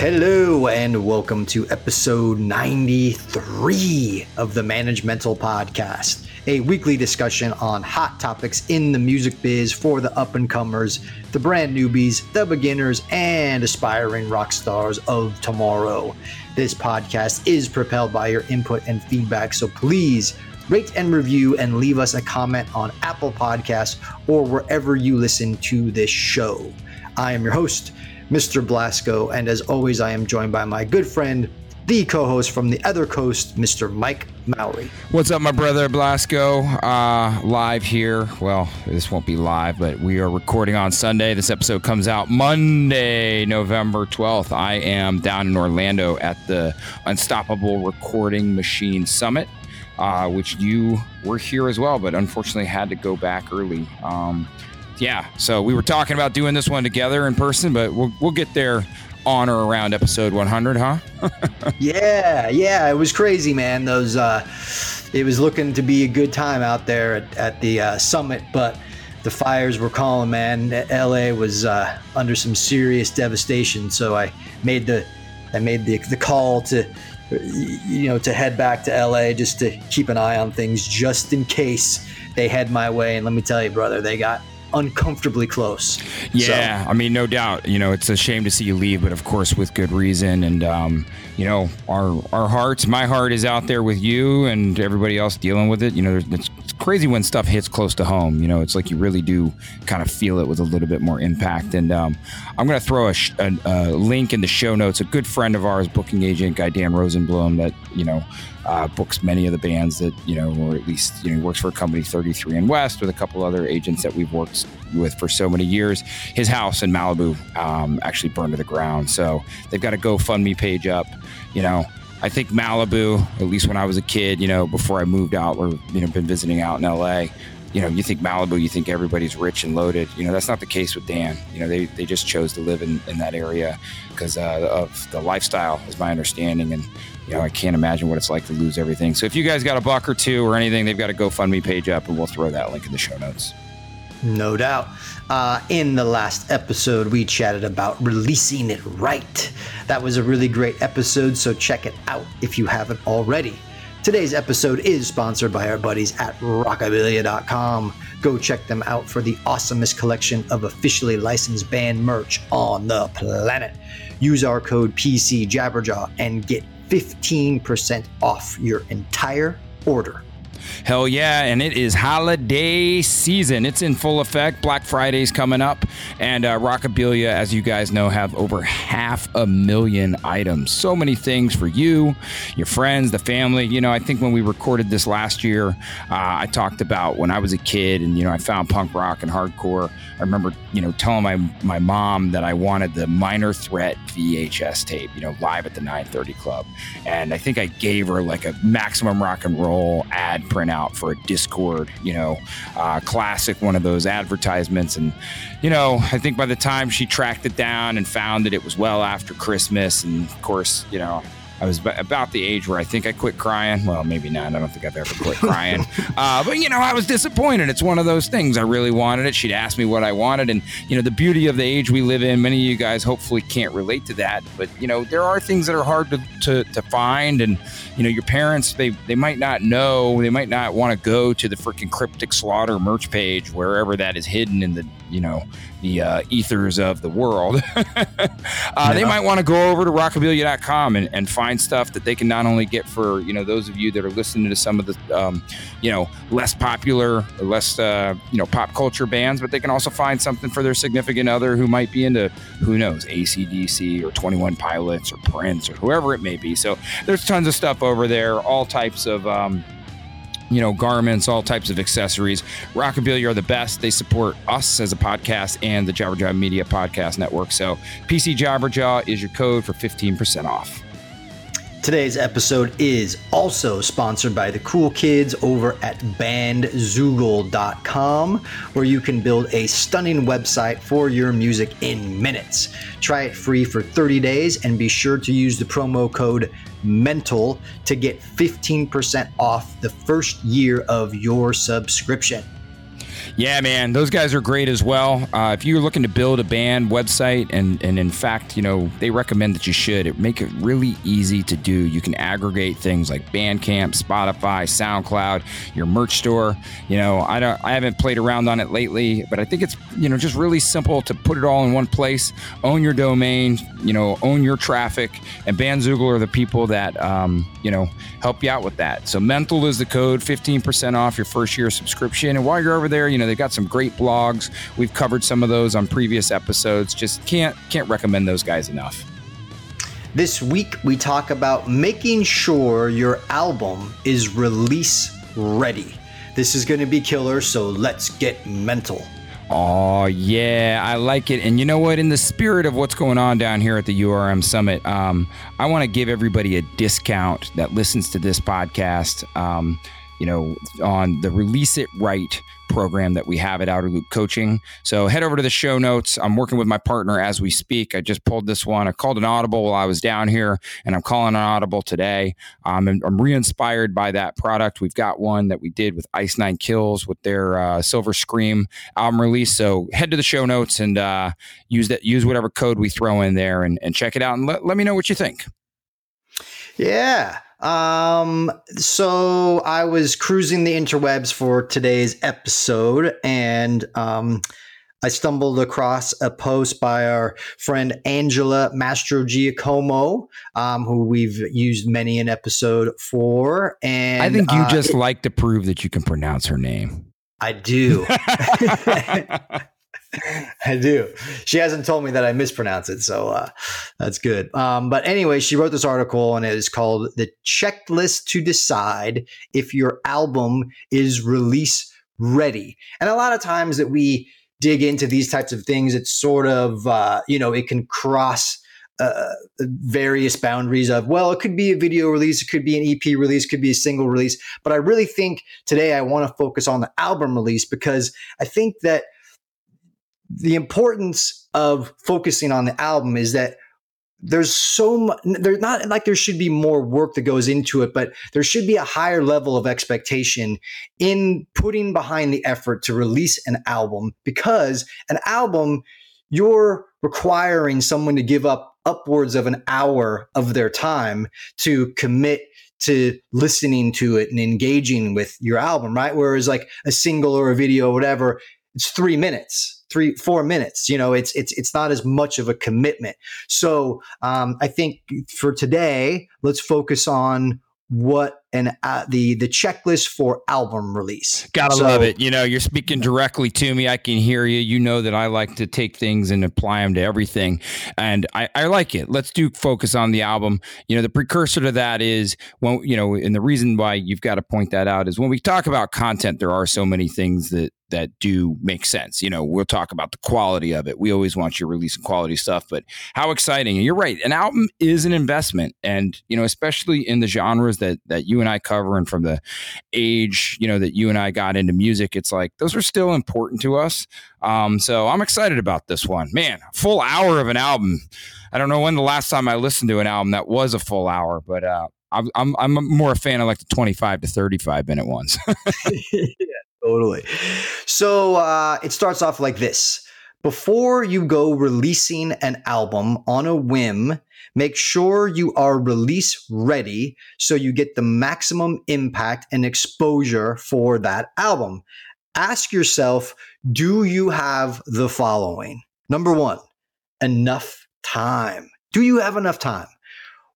Hello, and welcome to episode 93 of the Managemental Podcast, a weekly discussion on hot topics in the music biz for the up and comers, the brand newbies, the beginners, and aspiring rock stars of tomorrow. This podcast is propelled by your input and feedback, so please rate and review and leave us a comment on Apple Podcasts or wherever you listen to this show. I am your host, Mr. Blasco, and as always, I am joined by my good friend, the co host from the other coast, Mr. Mike Mowery. What's up, my brother Blasco? Uh, live here. Well, this won't be live, but we are recording on Sunday. This episode comes out Monday, November 12th. I am down in Orlando at the Unstoppable Recording Machine Summit. Uh, which you were here as well, but unfortunately had to go back early. Um, yeah, so we were talking about doing this one together in person, but we'll we'll get there on or around episode 100, huh? yeah, yeah, it was crazy, man. Those uh, it was looking to be a good time out there at, at the uh, summit, but the fires were calling, man. LA was uh, under some serious devastation, so I made the I made the the call to you know to head back to LA just to keep an eye on things just in case they head my way. And let me tell you, brother, they got uncomfortably close. Yeah, so. I mean, no doubt. You know, it's a shame to see you leave, but of course, with good reason. And um, you know, our our hearts, my heart is out there with you and everybody else dealing with it. You know, it's, it's crazy when stuff hits close to home. You know, it's like you really do kind of feel it with a little bit more impact. And um, I'm going to throw a, sh- a, a, link in the show notes. A good friend of ours, booking agent guy Dan Rozenblum, that you know uh, books many of the bands that you know, or at least you know, works for a company 33 and West with a couple other agents that we've worked with for so many years. His house in Malibu um, actually burned to the ground, so they've got a GoFundMe page up. You know, I think Malibu, at least when I was a kid, you know, before I moved out or you know been visiting out in LA, you know, you think Malibu, you think everybody's rich and loaded. You know, that's not the case with Dan. You know, they, they just chose to live in, in that area because uh, of the lifestyle, is my understanding. And, you know, I can't imagine what it's like to lose everything. So if you guys got a buck or two or anything, they've got a GoFundMe page up and we'll throw that link in the show notes. No doubt. Uh, in the last episode, we chatted about releasing it right. That was a really great episode, so check it out if you haven't already. Today's episode is sponsored by our buddies at rockabilia.com. Go check them out for the awesomest collection of officially licensed band merch on the planet. Use our code PC Jabberjaw and get 15% off your entire order. Hell yeah, and it is holiday season. It's in full effect. Black Friday's coming up, and uh, Rockabilia, as you guys know, have over half a million items. So many things for you, your friends, the family. You know, I think when we recorded this last year, uh, I talked about when I was a kid, and you know, I found punk rock and hardcore. I remember, you know, telling my my mom that I wanted the Minor Threat VHS tape, you know, live at the 930 Club, and I think I gave her like a maximum rock and roll ad print out for a Dischord, you know, uh, classic one of those advertisements. And, you know, I think by the time she tracked it down and found that it was well after Christmas, and of course, you know, I was about the age where I think I quit crying. Well, maybe not. I don't think I've ever quit crying. uh, but, you know, I was disappointed. It's one of those things. I really wanted it. She'd asked me what I wanted. And, you know, the beauty of the age we live in, many of you guys hopefully can't relate to that. But, you know, there are things that are hard to, to, to find. And, you know, your parents, they, they might not know, they might not want to go to the freaking Cryptic Slaughter merch page, wherever that is hidden in the, you know, the uh, ethers of the world. uh, yeah. They might want to go over to rockabilia.com and, and find stuff that they can not only get for, you know, those of you that are listening to some of the, um, you know, less popular or less, uh, you know, pop culture bands, but they can also find something for their significant other who might be into, who knows, ACDC or 21 Pilots or Prince or whoever it may be. So there's tons of stuff over there, all types of, um, you know, garments, all types of accessories. Rockabilia are the best. They support us as a podcast and the Jabberjaw Media Podcast Network. So PC Jabberjaw is your code for 15% off. Today's episode is also sponsored by the cool kids over at bandzoogle.com, where you can build a stunning website for your music in minutes. Try it free for 30 days and be sure to use the promo code MENTAL to get 15% off the first year of your subscription. Yeah, man, those guys are great as well. Uh, if you're looking to build a band website, and and in fact, you know, they recommend that you should. It make it really easy to do. You can aggregate things like Bandcamp, Spotify, SoundCloud, your merch store. You know, I don't, I haven't played around on it lately, but I think it's you know just really simple to put it all in one place. Own your domain, you know, own your traffic, and Bandzoogle are the people that um, you know help you out with that. So Mental is the code, 15% off your first year subscription, and while you're over there, you know They've got some great blogs. We've covered some of those on previous episodes. Just can't can't recommend those guys enough. This week we talk about making sure your album is release ready. This is going to be killer, so let's get mental. Oh, yeah, I like it. And you know what? In the spirit of what's going on down here at the URM Summit, um, I want to give everybody a discount that listens to this podcast, um, you know, on the Release It Right program that we have at Outerloop Coaching. So head over to the show notes. I'm working with my partner as we speak. I just pulled this one. I called an audible while I was down here, and I'm calling an audible today. Um, I'm re-inspired by that product. We've got one that we did with Ice Nine Kills with their uh, Silver Scream album release. So head to the show notes and uh, use that. Use whatever code we throw in there and, and check it out and let me know what you think. Yeah. Um, so I was cruising the interwebs for today's episode and um, I stumbled across a post by our friend Angela Mastrogiacomo, um, who we've used many an episode for. And I think you uh, just like to prove that you can pronounce her name. I do. I do. She hasn't told me that I mispronounce it, so uh, that's good. Um, but anyway, she wrote this article, and it is called "The Checklist to Decide If Your Album Is Release Ready." And a lot of times that we dig into these types of things, it's sort of uh, you know it can cross. Uh, various boundaries of well it could be a video release it could be an ep release could be a single release but i really think today i want to focus on the album release because i think that the importance of focusing on the album is that there's so much there's not like there should be more work that goes into it but there should be a higher level of expectation in putting behind the effort to release an album because an album you're requiring someone to give up upwards of an hour of their time to commit to listening to it and engaging with your album right? Whereas like a single or a video or whatever it's 3 minutes three four minutes you know it's it's it's not as much of a commitment. So um, i think for today let's focus on what and uh, the the checklist for album release. Gotta so, love it. You know, you're speaking directly to me. I can hear you. You know that I like to take things and apply them to everything, and I, I like it. Let's do focus on the album. You know, the precursor to that is when you know, and the reason why you've got to point that out is when we talk about content, there are so many things that that do make sense. You know, we'll talk about the quality of it. We always want you releasing quality stuff, but how exciting. And you're right. An album is an investment. And, you know, especially in the genres that that you and I cover and from the age, you know, that you and I got into music, it's like those are still important to us. Um, so I'm excited about this one. Man, full hour of an album. I don't know when the last time I listened to an album that was a full hour, but uh I'm, I'm I'm more a fan of like the 25 to 35 minute ones. yeah, totally. So uh, it starts off like this. Before you go releasing an album on a whim, make sure you are release ready so you get the maximum impact and exposure for that album. Ask yourself do you have the following? Number one, enough time. Do you have enough time?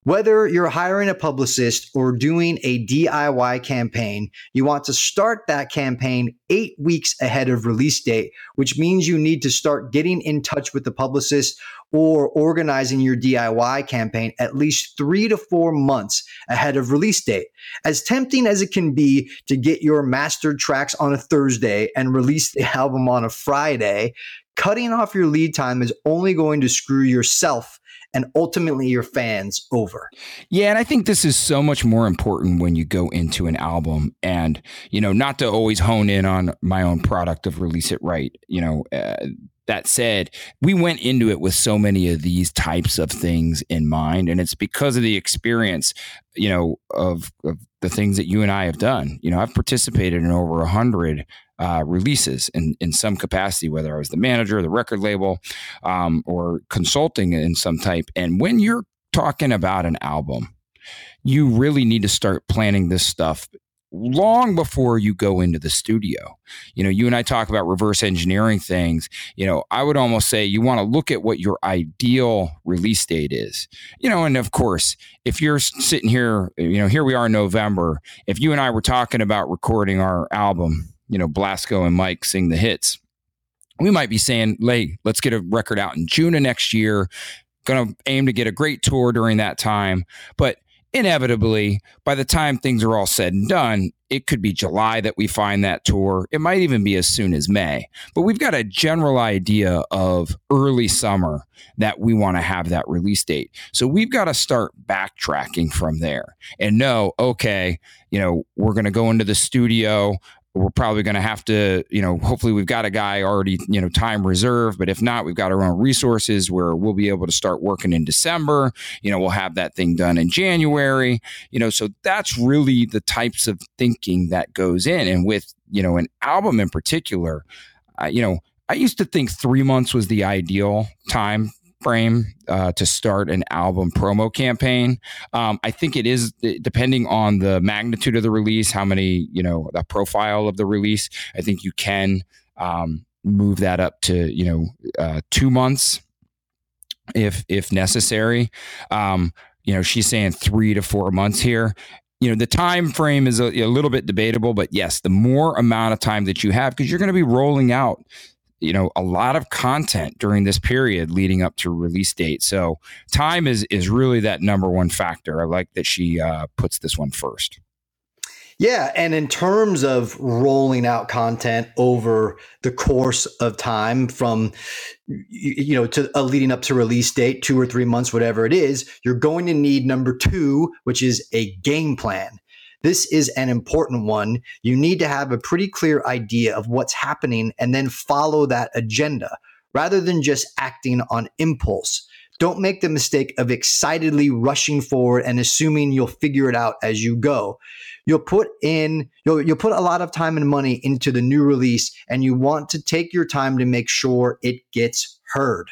Whether you're hiring a publicist or doing a DIY campaign, you want to start that campaign eight weeks ahead of release date, which means you need to start getting in touch with the publicist or organizing your DIY campaign at least three to four months ahead of release date. As tempting as it can be to get your mastered tracks on a Thursday and release the album on a Friday, cutting off your lead time is only going to screw yourself and ultimately your fans over. Yeah, and I think this is so much more important when you go into an album and, you know, not to always hone in on my own product of release it right, you know, uh, that said, we went into it with so many of these types of things in mind, and it's because of the experience, you know, of, of the things that you and I have done. You know, I've participated in over a hundred uh, releases in in some capacity, whether I was the manager, the record label, um, or consulting in some type. And when you're talking about an album, you really need to start planning this stuff long before you go into the studio. You know, you and I talk about reverse engineering things. You know, I would almost say you want to look at what your ideal release date is. You know, and of course, if you're sitting here, you know, here we are in November. If you and I were talking about recording our album, you know, Blasco and Mike sing the hits, we might be saying, hey, let's get a record out in June of next year." Going to aim to get a great tour during that time, but inevitably, by the time things are all said and done, it could be July that we find that tour. It might even be as soon as May. But we've got a general idea of early summer that we want to have that release date. So we've got to start backtracking from there and know, okay, you know, we're going to go into the studio we're probably going to have to, you know, hopefully we've got a guy already, you know, time reserved. But if not, we've got our own resources where we'll be able to start working in December. You know, we'll have that thing done in January. You know, so that's really the types of thinking that goes in. And with, you know, an album in particular, uh, you know, I used to think three months was the ideal time frame uh, to start an album promo campaign. Um, I think it is depending on the magnitude of the release, how many, you know, the profile of the release. I think you can um, move that up to, you know, uh, two months if if necessary. Um, you know, she's saying three to four months here you know the time frame is a, a, little bit debatable but yes the more amount of time that you have because you're going to be rolling out you know a lot of content during this period leading up to release date. So time is is really that number one factor. I like that she uh, puts this one first. Yeah and in terms of rolling out content over the course of time from you know to uh, leading up to release date two or three months whatever it is you're going to need number two which is a game plan this is an important one. You need to have a pretty clear idea of what's happening and then follow that agenda rather than just acting on impulse. Don't make the mistake of excitedly rushing forward and assuming you'll figure it out as you go. You'll put in you'll you'll put a lot of time and money into the new release and you want to take your time to make sure it gets heard.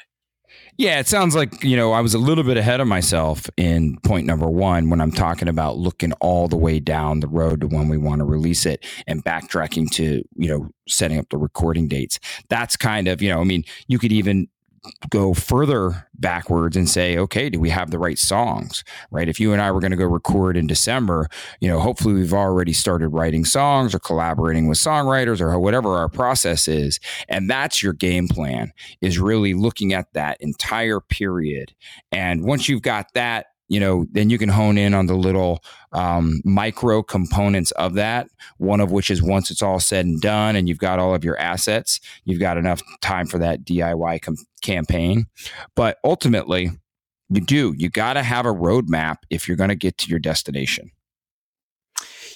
Yeah, it sounds like, you know, I was a little bit ahead of myself in point number one when I'm talking about looking all the way down the road to when we want to release it and backtracking to, you know, setting up the recording dates. That's kind of, you know, I mean, you could even go further backwards and say, okay, do we have the right songs? Right. If you and I were going to go record in December, you know, hopefully we've already started writing songs or collaborating with songwriters or whatever our process is. And that's your game plan is really looking at that entire period. And once you've got that you know, then you can hone in on the little um, micro components of that. One of which is once it's all said and done, and you've got all of your assets, you've got enough time for that DIY com- campaign. But ultimately, you do. You got to have a roadmap if you're going to get to your destination.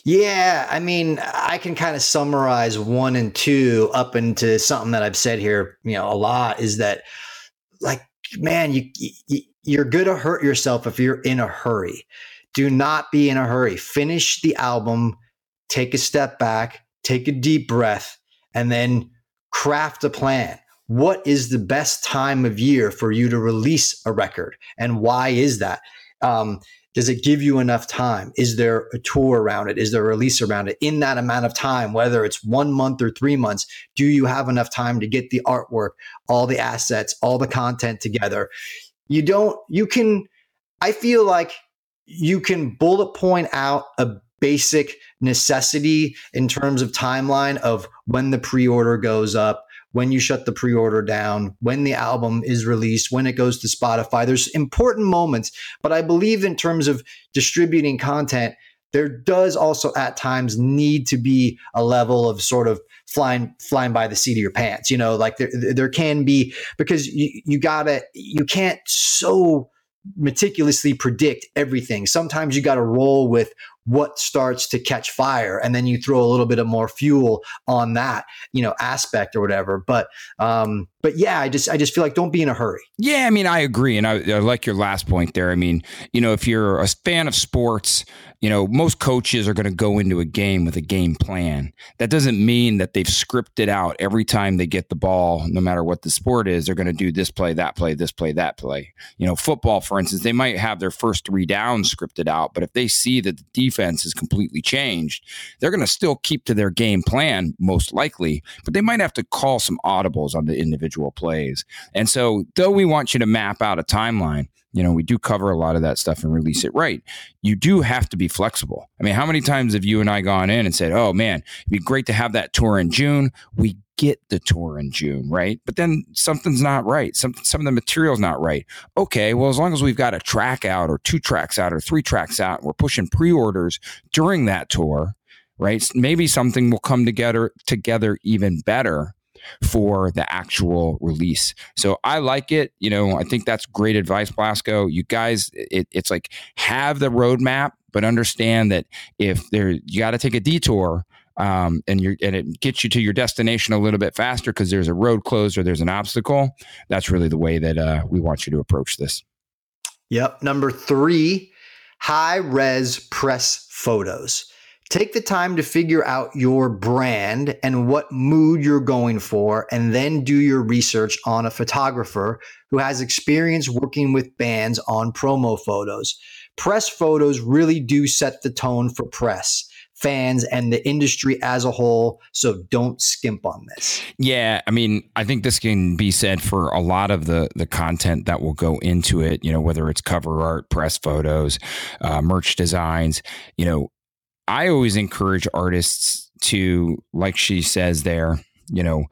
Yeah, I mean, I can kind of summarize one and two up into something that I've said here, you know, a lot is that like man, you, you you're going to hurt yourself if you're in a hurry. Do not be in a hurry. Finish the album, take a step back, take a deep breath, and then craft a plan. What is the best time of year for you to release a record? And why is that? Um, does it give you enough time? Is there a tour around it? Is there a release around it? In that amount of time, whether it's one month or three months, do you have enough time to get the artwork, all the assets, all the content together? You don't, you can, I feel like you can bullet point out a basic necessity in terms of timeline of when the pre order goes up, when you shut the pre order down, when the album is released, when it goes to Spotify. There's important moments, but I believe in terms of distributing content, there does also at times need to be a level of sort of flying flying by the seat of your pants you know like there there can be because you you gotta you can't so meticulously predict everything. Sometimes you got to roll with what starts to catch fire and then you throw a little bit of more fuel on that you know aspect or whatever but um but yeah i just i just feel like don't be in a hurry yeah i mean i agree and I, I like your last point there i mean you know if you're a fan of sports you know, most coaches are going to go into a game with a game plan. That doesn't mean that they've scripted out every time they get the ball, no matter what the sport is, they're going to do this play, that play, this play, that play. You know, football, for instance, they might have their first three downs scripted out, but if they see that the defense is completely changed, they're going to still keep to their game plan, most likely, but they might have to call some audibles on the individual plays. And so, though we want you to map out a timeline, you know, we do cover a lot of that stuff and release it right. You do have to be flexible. I mean, how many times have you and I gone in and said, oh man, it'd be great to have that tour in June? We get the tour in June, right? But then something's not right. Some some of the material's not right. Okay, well, as long as we've got a track out or two tracks out or three tracks out, we're pushing pre-orders during that tour, right? Maybe something will come together together even better for the actual release. So I like it. You know, I think that's great advice, Blasco. You guys, it, it's like have the roadmap, but understand that if there, you got to take a detour. Um, and you and it gets you to your destination a little bit faster because there's a road closed or there's an obstacle. That's really the way that uh, we want you to approach this. Yep. Number three, high res press photos. Take the time to figure out your brand and what mood you're going for, and then do your research on a photographer who has experience working with bands on promo photos. Press photos really do set the tone for press fans and the industry as a whole. So don't skimp on this. Yeah, I mean, I think this can be said for a lot of the the content that will go into it. You know, whether it's cover art, press photos, uh, merch designs. You know, I always encourage artists to, like she says there, you know,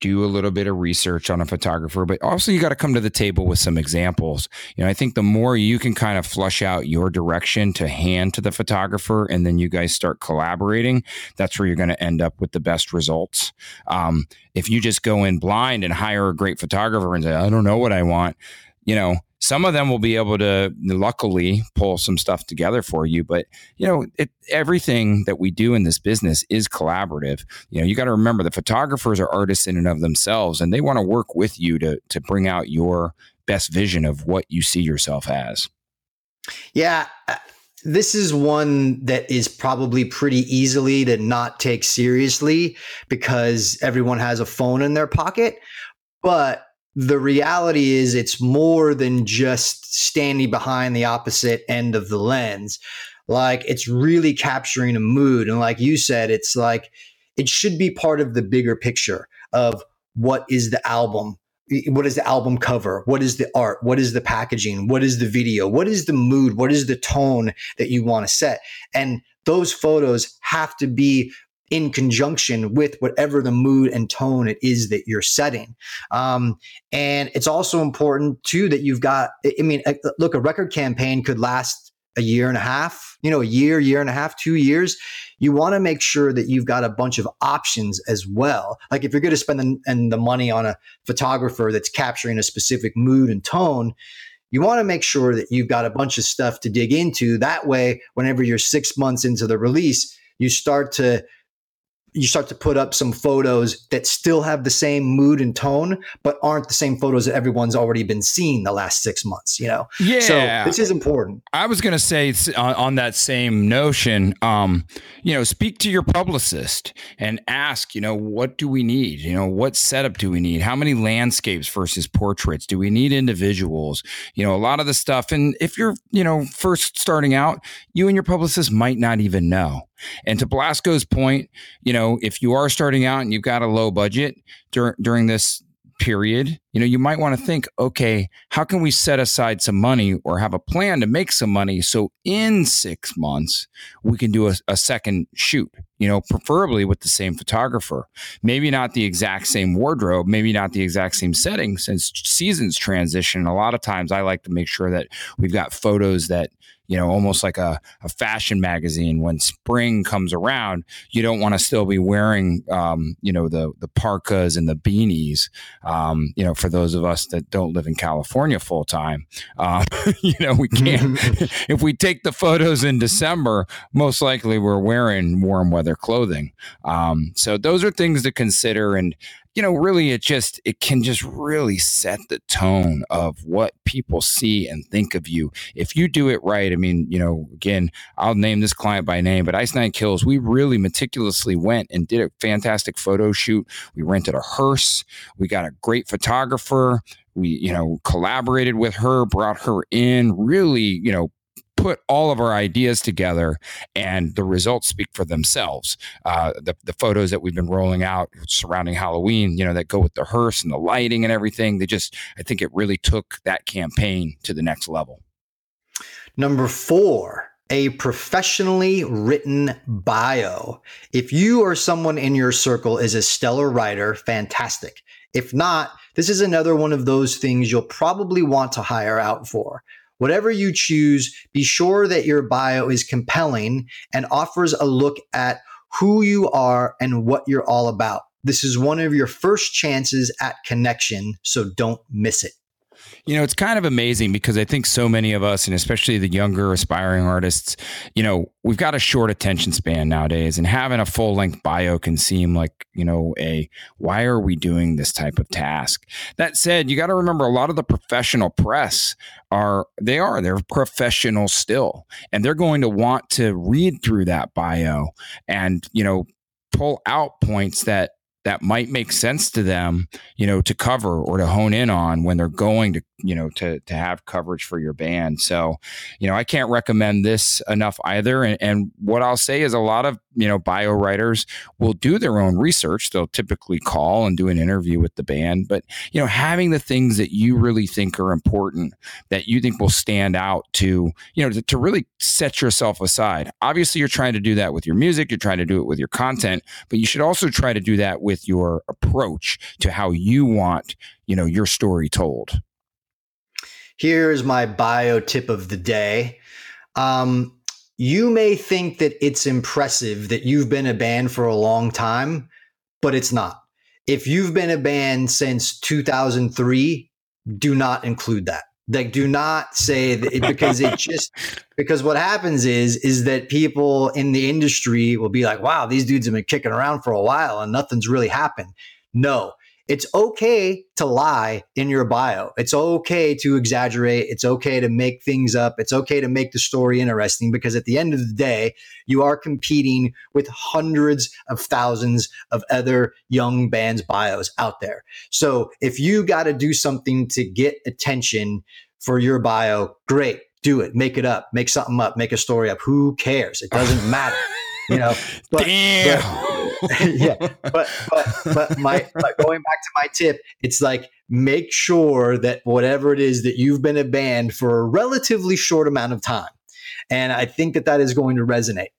do a little bit of research on a photographer, but also you got to come to the table with some examples. You know, I think the more you can kind of flush out your direction to hand to the photographer and then you guys start collaborating, that's where you're going to end up with the best results. Um, if you just go in blind and hire a great photographer and say, I don't know what I want, you know, some of them will be able to luckily pull some stuff together for you but you know it, everything that we do in this business is collaborative. You know you got to remember the photographers are artists in and of themselves and they want to work with you to to bring out your best vision of what you see yourself as. Yeah uh, this is one that is probably pretty easily to not take seriously because everyone has a phone in their pocket but the reality is it's more than just standing behind the opposite end of the lens. Like it's really capturing a mood. And like you said, it's like it should be part of the bigger picture of what is the album? What is the album cover? What is the art? What is the packaging? What is the video? What is the mood? What is the tone that you want to set? And those photos have to be in conjunction with whatever the mood and tone it is that you're setting. Um, and it's also important too that you've got, I mean, look, a record campaign could last a year and a half, you know, a year, year and a half, two years. You want to make sure that you've got a bunch of options as well. Like if you're going to spend the, and the money on a photographer that's capturing a specific mood and tone, you want to make sure that you've got a bunch of stuff to dig into. That way, whenever you're six months into the release, you start to you start to put up some photos that still have the same mood and tone, but aren't the same photos that everyone's already been seeing the last six months, you know? Yeah. So this is important. I was going to say on, on, that same notion, um, you know, speak to your publicist and ask, you know, what do we need? You know, what setup do we need? How many landscapes versus portraits? Do we need individuals? You know, a lot of the stuff. And if you're, you know, first starting out, you and your publicist might not even know. And to Blasco's point, you know, if you are starting out and you've got a low budget dur- during this period, you know, you might want to think, okay, how can we set aside some money or have a plan to make some money so in six months we can do a, a second shoot, you know, preferably with the same photographer. Maybe not the exact same wardrobe, maybe not the exact same setting since seasons transition. A lot of times I like to make sure that we've got photos that you know, almost like a, a fashion magazine. When spring comes around, you don't want to still be wearing, um, you know, the the parkas and the beanies. Um, you know, for those of us that don't live in California full time, uh, you know, we can't. if we take the photos in December, most likely we're wearing warm weather clothing. Um, so those are things to consider, and you know, really it just it can just really set the tone of what people see and think of you. If you do it right, I mean, you know, again, I'll name this client by name, but Ice Nine Kills, we really meticulously went and did a fantastic photo shoot. We rented a hearse, we got a great photographer, we, you know, collaborated with her, brought her in, really, you know, put all of our ideas together and the results speak for themselves. Uh, the, the photos that we've been rolling out surrounding Halloween, you know, that go with the hearse and the lighting and everything, they just, I think it really took that campaign to the next level. Number four, a professionally written bio. If you or someone in your circle is a stellar writer, fantastic. If not, this is another one of those things you'll probably want to hire out for. Whatever you choose, be sure that your bio is compelling and offers a look at who you are and what you're all about. This is one of your first chances at connection, so don't miss it. You know, it's kind of amazing because I think so many of us, and especially the younger aspiring artists, you know, we've got a short attention span nowadays, and having a full length bio can seem like, you know, a why are we doing this type of task? That said, you got to remember a lot of the professional press are, they are, they're professional still, and they're going to want to read through that bio and, you know, pull out points that that might make sense to them, you know, to cover or to hone in on when they're going to you know to to have coverage for your band. So you know i can't recommend this enough either. And, and, what i'll say is a lot of you know bio writers will do their own research. They'll typically call and do an interview with the band. But you know having the things that you really think are important that you think will stand out to you know to, to really set yourself aside. Obviously you're trying to do that with your music. You're trying to do it with your content. But you should also try to do that with your approach to how you want you know your story told. Here's my bio tip of the day. Um, you may think that it's impressive that you've been a band for a long time, but it's not. If you've been a band since 2003, do not include that. Like, do not say that it, because it just because what happens is is that people in the industry will be like, "Wow, these dudes have been kicking around for a while and nothing's really happened." No, it's okay to lie in your bio. It's okay to exaggerate. It's okay to make things up. It's okay to make the story interesting because at the end of the day, you are competing with hundreds of thousands of other young bands' bios out there. So if you got to do something to get attention for your bio, great. Do it. Make it up. Make something up. Make a story up. Who cares? It doesn't matter. You know. But, Damn. But, yeah, but but but my but going back to my tip, it's like make sure that whatever it is that you've been a band for a relatively short amount of time, and I think that that is going to resonate.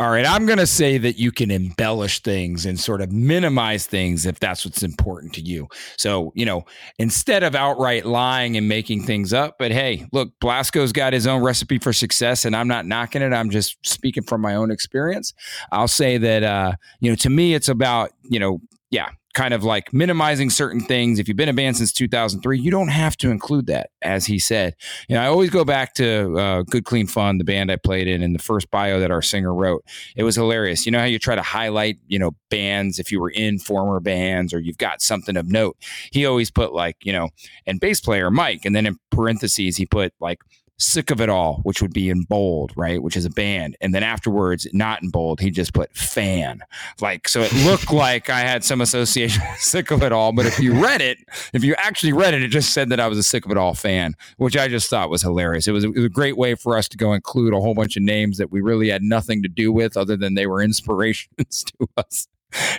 All right, I'm going to say that you can embellish things and sort of minimize things if that's what's important to you. So, you know, instead of outright lying and making things up, but hey, look, Blasco's got his own recipe for success and I'm not knocking it. I'm just speaking from my own experience. I'll say that uh, you know, to me it's about, you know, yeah, kind of like minimizing certain things. If you've been a band since 2003, you don't have to include that, as he said. You know, I always go back to uh, Good Clean Fun, the band I played in, and the first bio that our singer wrote. It was hilarious. You know how you try to highlight, you know, bands if you were in former bands or you've got something of note. He always put like, you know, and bass player Mike, and then in parentheses he put like Sick of It All, which would be in bold, right? Which is a band. And then afterwards, not in bold, he just put fan. Like, so it looked like I had some association with Sick of It All. But if you read it, if you actually read it, it just said that I was a Sick of It All fan, which I just thought was hilarious. It was, it was a great way for us to go include a whole bunch of names that we really had nothing to do with other than they were inspirations to us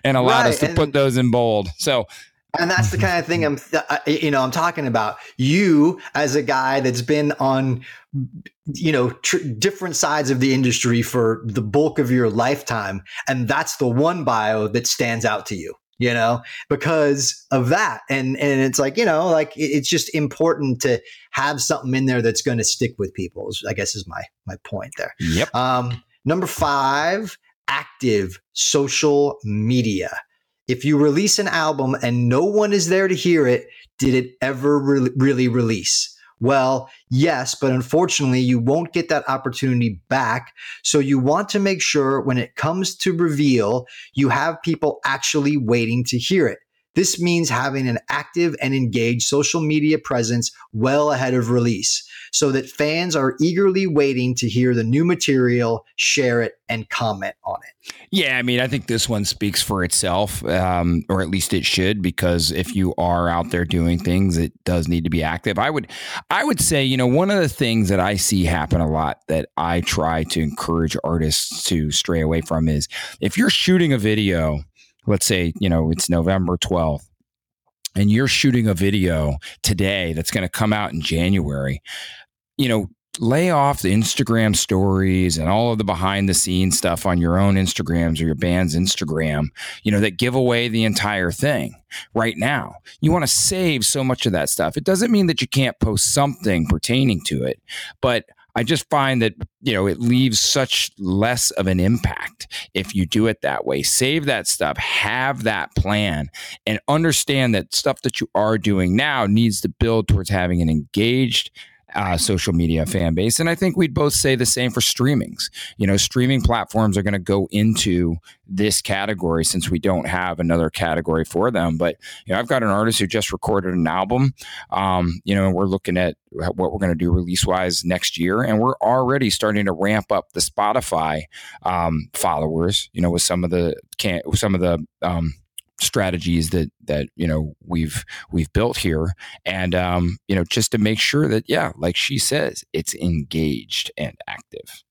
and allowed right. us to put those in bold. So and that's the kind of thing I'm, you know, I'm talking about. You as a guy that's been on, you know, tr- different sides of the industry for the bulk of your lifetime, and that's the one bio that stands out to you. you know, because of that. And and it's like, you know, like it's just important to have something in there that's going to stick with people. I guess is my my point there. Yep. Um, number five, active social media. If you release an album and no one is there to hear it, did it ever re- really release? Well, yes, but unfortunately, you won't get that opportunity back. So you want to make sure when it comes to reveal, you have people actually waiting to hear it. This means having an active and engaged social media presence well ahead of release so that fans are eagerly waiting to hear the new material, share it, and comment on it. Yeah, I mean, I think this one speaks for itself, um, or at least it should, because if you are out there doing things, it does need to be active. I would, I would say, you know, one of the things that I see happen a lot that I try to encourage artists to stray away from is if you're shooting a video let's say, you know, it's November 12th and you're shooting a video today that's going to come out in January, you know, lay off the Instagram stories and all of the behind the scenes stuff on your own Instagrams or your band's Instagram, you know, that give away the entire thing right now. You want to save so much of that stuff. It doesn't mean that you can't post something pertaining to it, but I just find that, you know, it leaves such less of an impact if you do it that way. Save that stuff, have that plan, and understand that stuff that you are doing now needs to build towards having an engaged, uh, social media fan base. And I think we'd both say the same for streamings. You know, streaming platforms are going to go into this category since we don't have another category for them. But, you know, I've got an artist who just recorded an album. Um, you know, we're looking at what we're going to do release wise next year. And we're already starting to ramp up the Spotify um, followers, you know, with some of the, can some of the, um, strategies that that you know we've we've built here. And um you know just to make sure that yeah like she says it's engaged and active.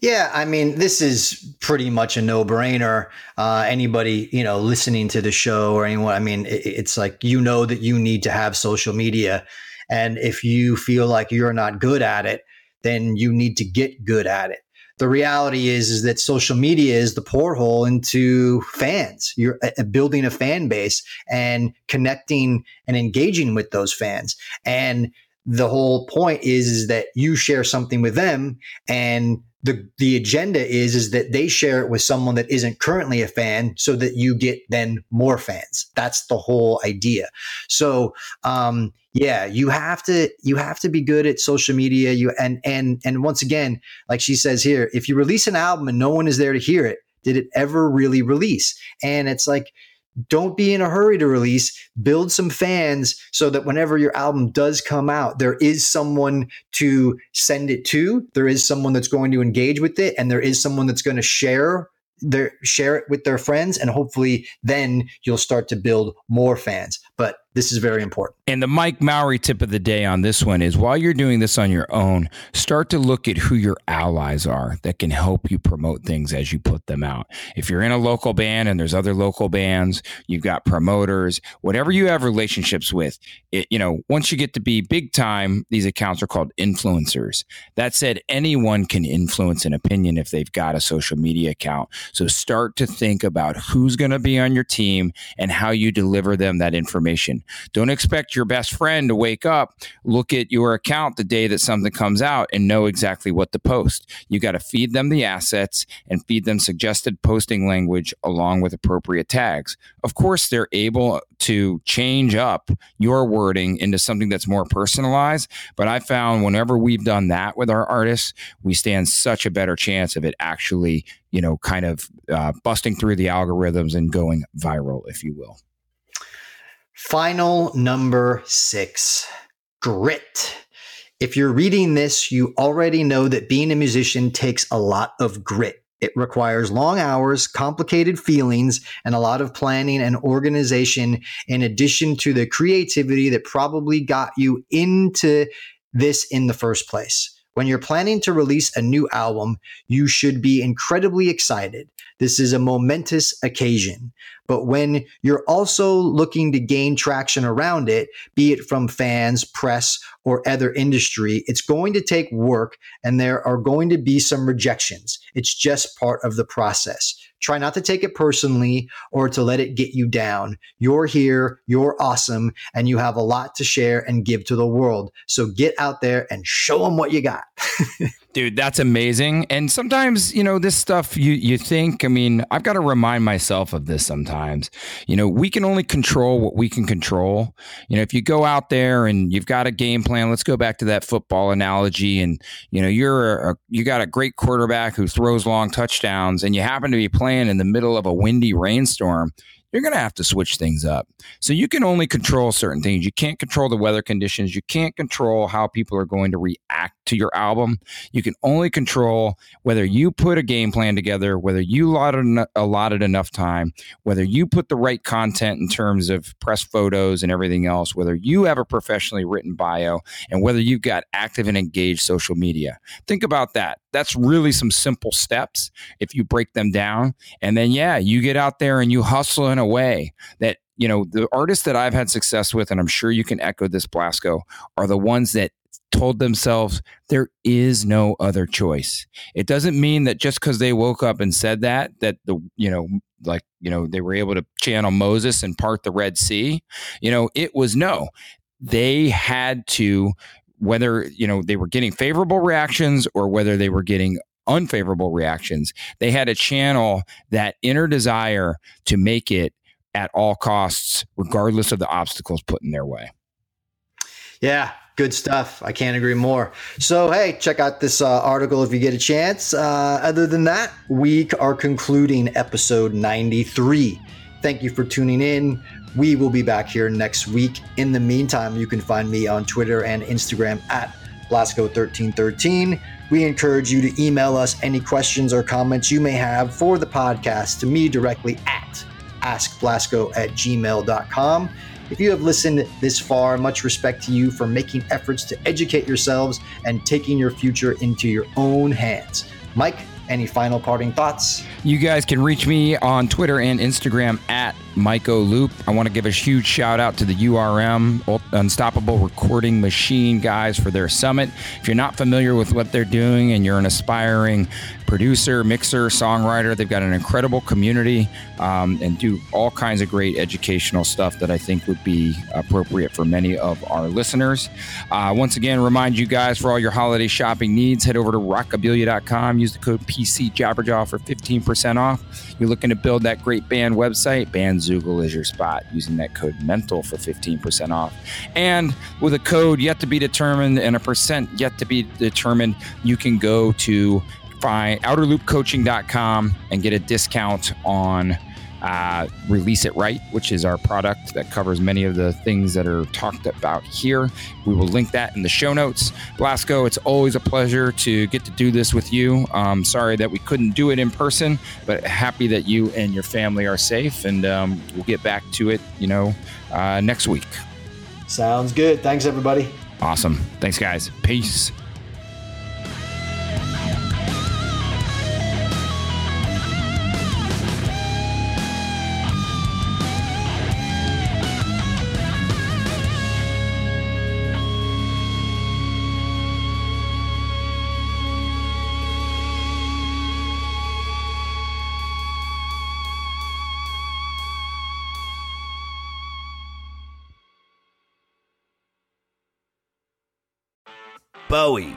Yeah, I mean, this is pretty much a no-brainer. Uh, anybody, you know, listening to the show or anyone, I mean, it, it's like you know that you need to have social media, and if you feel like you're not good at it, then you need to get good at it the reality is is that social media is the porthole into fans. You're uh, building a fan base and connecting and engaging with those fans. And the whole point is, is that you share something with them and the the agenda is is that they share it with someone that isn't currently a fan so that you get then more fans. That's the whole idea. So um yeah you have to you have to be good at social media. You and and and once again like she says here if you release an album and no one is there to hear it did it ever really release? And it's like don't be in a hurry to release. Build some fans so that whenever your album does come out there is someone to send it to. There is someone that's going to engage with it and there is someone that's going to share their share it with their friends and hopefully then you'll start to build more fans this is very important. And the Mike Mowery tip of the day on this one is while you're doing this on your own, start to look at who your allies are that can help you promote things as you put them out. If you're in a local band and there's other local bands, you've got promoters, whatever you have relationships with, it, you know, once you get to be big time, these accounts are called influencers. That said, anyone can influence an opinion if they've got a social media account. So start to think about who's going to be on your team and how you deliver them that information. Don't expect your best friend to wake up, look at your account the day that something comes out, and know exactly what to post. You got to feed them the assets and feed them suggested posting language along with appropriate tags. Of course, they're able to change up your wording into something that's more personalized. But I found whenever we've done that with our artists, we stand such a better chance of it actually, you know, kind of uh, busting through the algorithms and going viral, if you will. Final number six grit. If you're reading this, you already know that being a musician takes a lot of grit. It requires long hours, complicated feelings, and a lot of planning and organization, in addition to the creativity that probably got you into this in the first place. When you're planning to release a new album, you should be incredibly excited. This is a momentous occasion. But when you're also looking to gain traction around it, be it from fans, press, or other industry, it's going to take work and there are going to be some rejections. It's just part of the process. Try not to take it personally or to let it get you down. You're here, you're awesome, and you have a lot to share and give to the world. So get out there and show them what you got. Dude, that's amazing. And sometimes, you know, this stuff you you think, I mean, I've got to remind myself of this sometimes. You know, we can only control what we can control. You know, if you go out there and you've got a game plan, let's go back to that football analogy and, you know, you're a, you got a great quarterback who throws long touchdowns and you happen to be playing in the middle of a windy rainstorm you're going to have to switch things up. So you can only control certain things. You can't control the weather conditions. You can't control how people are going to react to your album. You can only control whether you put a game plan together, whether you allotted, allotted enough time, whether you put the right content in terms of press photos and everything else, whether you have a professionally written bio, and whether you've got active and engaged social media. Think about that. That's really some simple steps if you break them down. And then, yeah, you get out there and you hustle in a way that you know the artists that I've had success with, and I'm sure you can echo this, Blasko, are the ones that told themselves there is no other choice. It doesn't mean that just because they woke up and said that, that the, you know, like, you know, they were able to channel Moses and part the Red Sea. You know, it was no. They had to, whether, you know, they were getting favorable reactions or whether they were getting unfavorable reactions, they had a channel that inner desire to make it at all costs, regardless of the obstacles put in their way. Yeah, good stuff. I can't agree more. So, hey, check out this uh, article if you get a chance. Uh, other than that, we are concluding episode 93. Thank you for tuning in. We will be back here next week. In the meantime, you can find me on Twitter and Instagram at Blasko1313. We encourage you to email us any questions or comments you may have for the podcast to me directly at askblasko at gmail.com. If you have listened this far, much respect to you for making efforts to educate yourselves and taking your future into your own hands. Mike, any final parting thoughts? You guys can reach me on Twitter and Instagram at Myco Loop. I want to give a huge shout out to the URM, Unstoppable Recording Machine guys, for their summit. If you're not familiar with what they're doing and you're an aspiring producer, mixer, songwriter, they've got an incredible community um, and do all kinds of great educational stuff that I think would be appropriate for many of our listeners. Uh, once again, remind you guys for all your holiday shopping needs, head over to rockabilia.com. Use the code PC Jabberjaw for 15% off. You're looking to build that great band website, Bandzoogle is your spot using that code MENTAL for 15% off. And with a code yet to be determined and a percent yet to be determined, you can go to find outerloopcoaching.com and get a discount on uh, Release It Right, which is our product that covers many of the things that are talked about here. We will link that in the show notes. Blasko, it's always a pleasure to get to do this with you. Um, sorry that we couldn't do it in person, but happy that you and your family are safe, and um, we'll get back to it, you know, uh, next week. Sounds good. Thanks, everybody. Awesome. Thanks, guys. Peace. Bowie,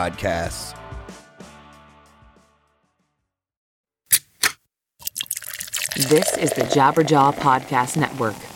podcasts. This is the Jabberjaw Podcast Network.